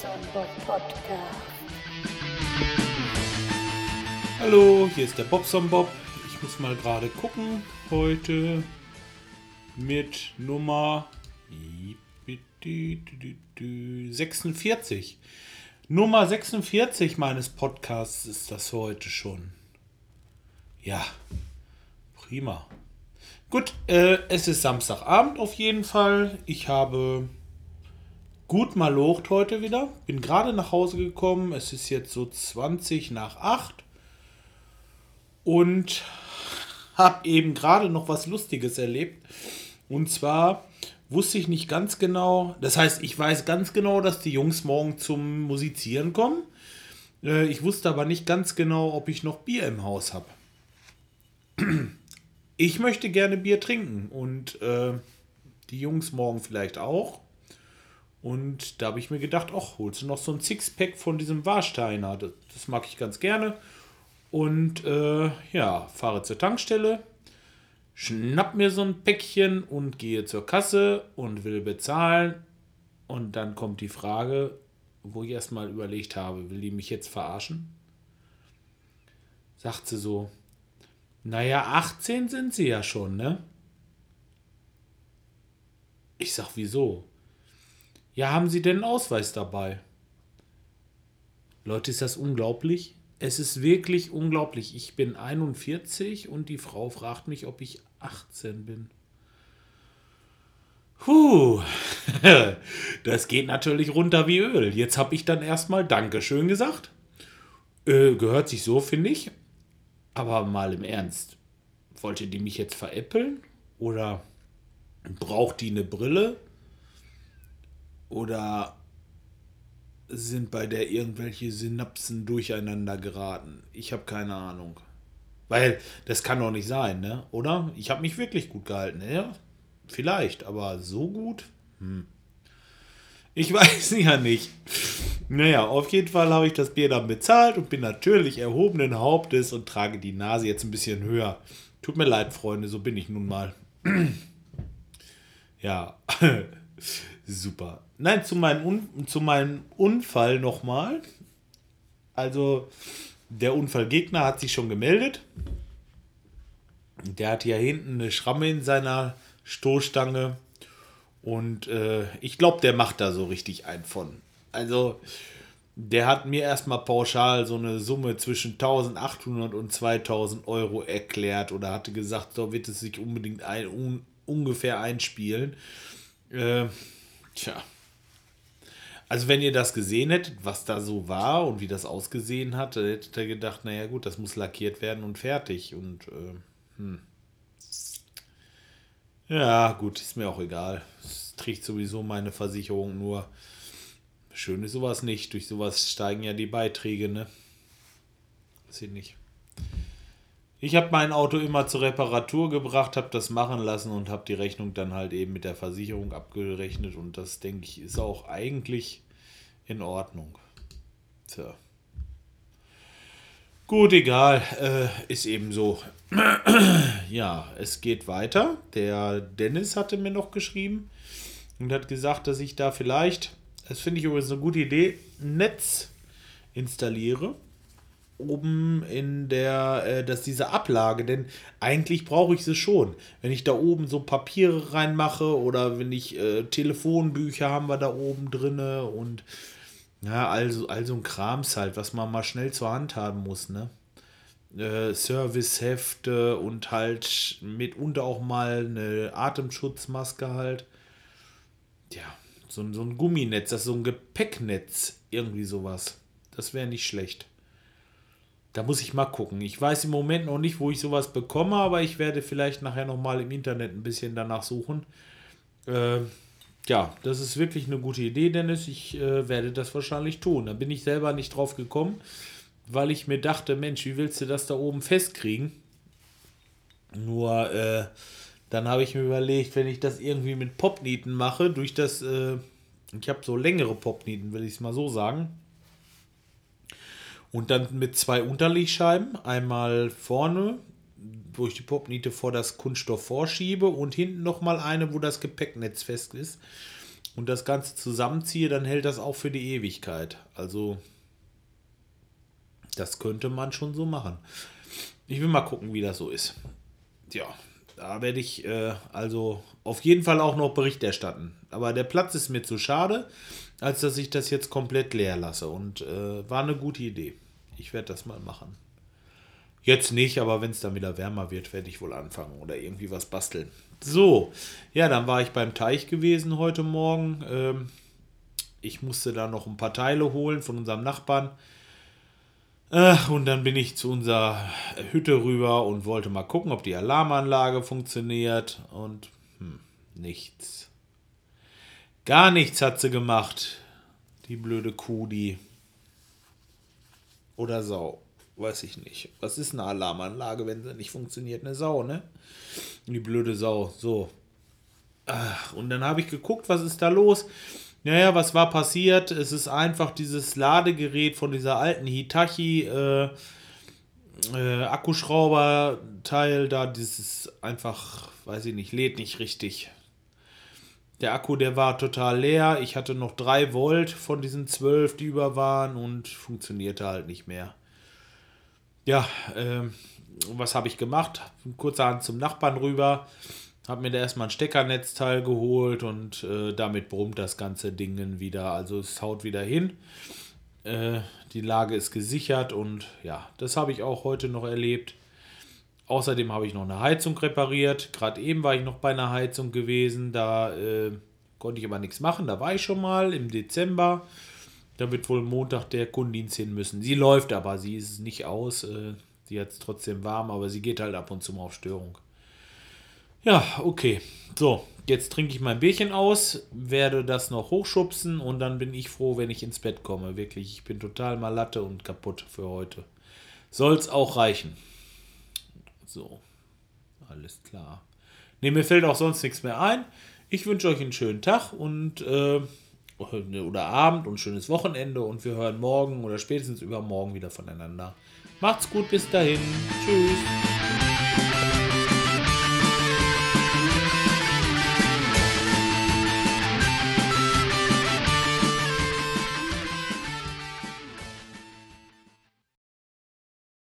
Podcast. Hallo, hier ist der Bobson Bob. Ich muss mal gerade gucken. Heute mit Nummer 46. Nummer 46 meines Podcasts ist das heute schon. Ja, prima. Gut, äh, es ist Samstagabend auf jeden Fall. Ich habe gut malocht heute wieder. Bin gerade nach Hause gekommen. Es ist jetzt so 20 nach 8. Und habe eben gerade noch was Lustiges erlebt. Und zwar wusste ich nicht ganz genau, das heißt, ich weiß ganz genau, dass die Jungs morgen zum Musizieren kommen. Äh, ich wusste aber nicht ganz genau, ob ich noch Bier im Haus habe. Ich möchte gerne Bier trinken und äh, die Jungs morgen vielleicht auch. Und da habe ich mir gedacht, ach, holst du noch so ein Sixpack von diesem Warsteiner. Das, das mag ich ganz gerne. Und äh, ja, fahre zur Tankstelle, schnapp mir so ein Päckchen und gehe zur Kasse und will bezahlen. Und dann kommt die Frage, wo ich erstmal überlegt habe, will die mich jetzt verarschen? Sagt sie so, naja, 18 sind sie ja schon, ne? Ich sag, wieso? Ja, haben Sie denn einen Ausweis dabei? Leute, ist das unglaublich? Es ist wirklich unglaublich. Ich bin 41 und die Frau fragt mich, ob ich 18 bin. Puh, das geht natürlich runter wie Öl. Jetzt habe ich dann erstmal Dankeschön gesagt. Äh, gehört sich so, finde ich. Aber mal im Ernst. Wollte die mich jetzt veräppeln? Oder braucht die eine Brille? Oder sind bei der irgendwelche Synapsen durcheinander geraten? Ich habe keine Ahnung. Weil das kann doch nicht sein, ne? Oder? Ich habe mich wirklich gut gehalten. Ja, vielleicht, aber so gut? Hm. Ich weiß ja nicht. Naja, auf jeden Fall habe ich das Bier dann bezahlt und bin natürlich erhobenen Hauptes und trage die Nase jetzt ein bisschen höher. Tut mir leid, Freunde, so bin ich nun mal. ja, super. Nein, zu meinem, Un zu meinem Unfall nochmal. Also, der Unfallgegner hat sich schon gemeldet. Der hat hier hinten eine Schramme in seiner Stoßstange. Und äh, ich glaube, der macht da so richtig ein von. Also, der hat mir erstmal pauschal so eine Summe zwischen 1800 und 2000 Euro erklärt oder hatte gesagt, so wird es sich unbedingt ein, un, ungefähr einspielen. Äh, tja. Also wenn ihr das gesehen hättet, was da so war und wie das ausgesehen hat, hättet ihr gedacht, naja gut, das muss lackiert werden und fertig. Und äh, hm. ja, gut, ist mir auch egal. Es trägt sowieso meine Versicherung nur. Schön ist sowas nicht. Durch sowas steigen ja die Beiträge, ne? Weiß ich nicht. Ich habe mein Auto immer zur Reparatur gebracht, habe das machen lassen und habe die Rechnung dann halt eben mit der Versicherung abgerechnet und das denke ich ist auch eigentlich in Ordnung. Tja. Gut, egal, äh, ist eben so. ja, es geht weiter. Der Dennis hatte mir noch geschrieben und hat gesagt, dass ich da vielleicht, das finde ich übrigens eine gute Idee, Netz installiere oben in der, äh, dass diese Ablage, denn eigentlich brauche ich sie schon. Wenn ich da oben so Papiere reinmache oder wenn ich äh, Telefonbücher haben wir da oben drinne und ja, also, also ein Krams halt, was man mal schnell zur Hand haben muss, ne? Äh, Servicehefte und halt mitunter auch mal eine Atemschutzmaske halt. Ja, so, so ein Gumminetz, das ist so ein Gepäcknetz, irgendwie sowas. Das wäre nicht schlecht. Da muss ich mal gucken. Ich weiß im Moment noch nicht, wo ich sowas bekomme, aber ich werde vielleicht nachher noch mal im Internet ein bisschen danach suchen. Äh, ja, das ist wirklich eine gute Idee, Dennis. Ich äh, werde das wahrscheinlich tun. Da bin ich selber nicht drauf gekommen, weil ich mir dachte, Mensch, wie willst du das da oben festkriegen? Nur, äh, dann habe ich mir überlegt, wenn ich das irgendwie mit Popnieten mache, durch das, äh, ich habe so längere Popnieten, will ich es mal so sagen und dann mit zwei Unterlegscheiben, einmal vorne, wo ich die Popniete vor das Kunststoff vorschiebe und hinten nochmal eine, wo das Gepäcknetz fest ist. und das Ganze zusammenziehe, dann hält das auch für die Ewigkeit. Also das könnte man schon so machen. Ich will mal gucken, wie das so ist. Ja, da werde ich äh, also auf jeden Fall auch noch Bericht erstatten. Aber der Platz ist mir zu schade, als dass ich das jetzt komplett leer lasse. Und äh, war eine gute Idee. Ich werde das mal machen. Jetzt nicht, aber wenn es dann wieder wärmer wird, werde ich wohl anfangen oder irgendwie was basteln. So, ja, dann war ich beim Teich gewesen heute Morgen. Ähm, ich musste da noch ein paar Teile holen von unserem Nachbarn. Ach, und dann bin ich zu unserer Hütte rüber und wollte mal gucken, ob die Alarmanlage funktioniert. Und hm, nichts. Gar nichts hat sie gemacht. Die blöde Kuh, die. Oder Sau. Weiß ich nicht. Was ist eine Alarmanlage, wenn sie nicht funktioniert? Eine Sau, ne? Die blöde Sau. So. Ach, und dann habe ich geguckt, was ist da los? Naja, was war passiert? Es ist einfach dieses Ladegerät von dieser alten Hitachi äh, äh, Akkuschrauber-Teil da, dieses einfach, weiß ich nicht, lädt nicht richtig. Der Akku, der war total leer. Ich hatte noch 3 Volt von diesen 12, die über waren und funktionierte halt nicht mehr. Ja, äh, was habe ich gemacht? Kurzerhand zum Nachbarn rüber habe mir da erstmal ein Steckernetzteil geholt und äh, damit brummt das ganze Ding wieder. Also es haut wieder hin. Äh, die Lage ist gesichert und ja, das habe ich auch heute noch erlebt. Außerdem habe ich noch eine Heizung repariert. Gerade eben war ich noch bei einer Heizung gewesen. Da äh, konnte ich aber nichts machen. Da war ich schon mal im Dezember. Da wird wohl Montag der Kundendienst hin müssen. Sie läuft aber, sie ist nicht aus. Äh, sie hat es trotzdem warm, aber sie geht halt ab und zu mal auf Störung. Ja, okay. So, jetzt trinke ich mein Bierchen aus, werde das noch hochschubsen und dann bin ich froh, wenn ich ins Bett komme. Wirklich, ich bin total mal Latte und kaputt für heute. Soll's auch reichen. So, alles klar. Ne, mir fällt auch sonst nichts mehr ein. Ich wünsche euch einen schönen Tag und äh, oder Abend und schönes Wochenende und wir hören morgen oder spätestens übermorgen wieder voneinander. Macht's gut, bis dahin. Tschüss.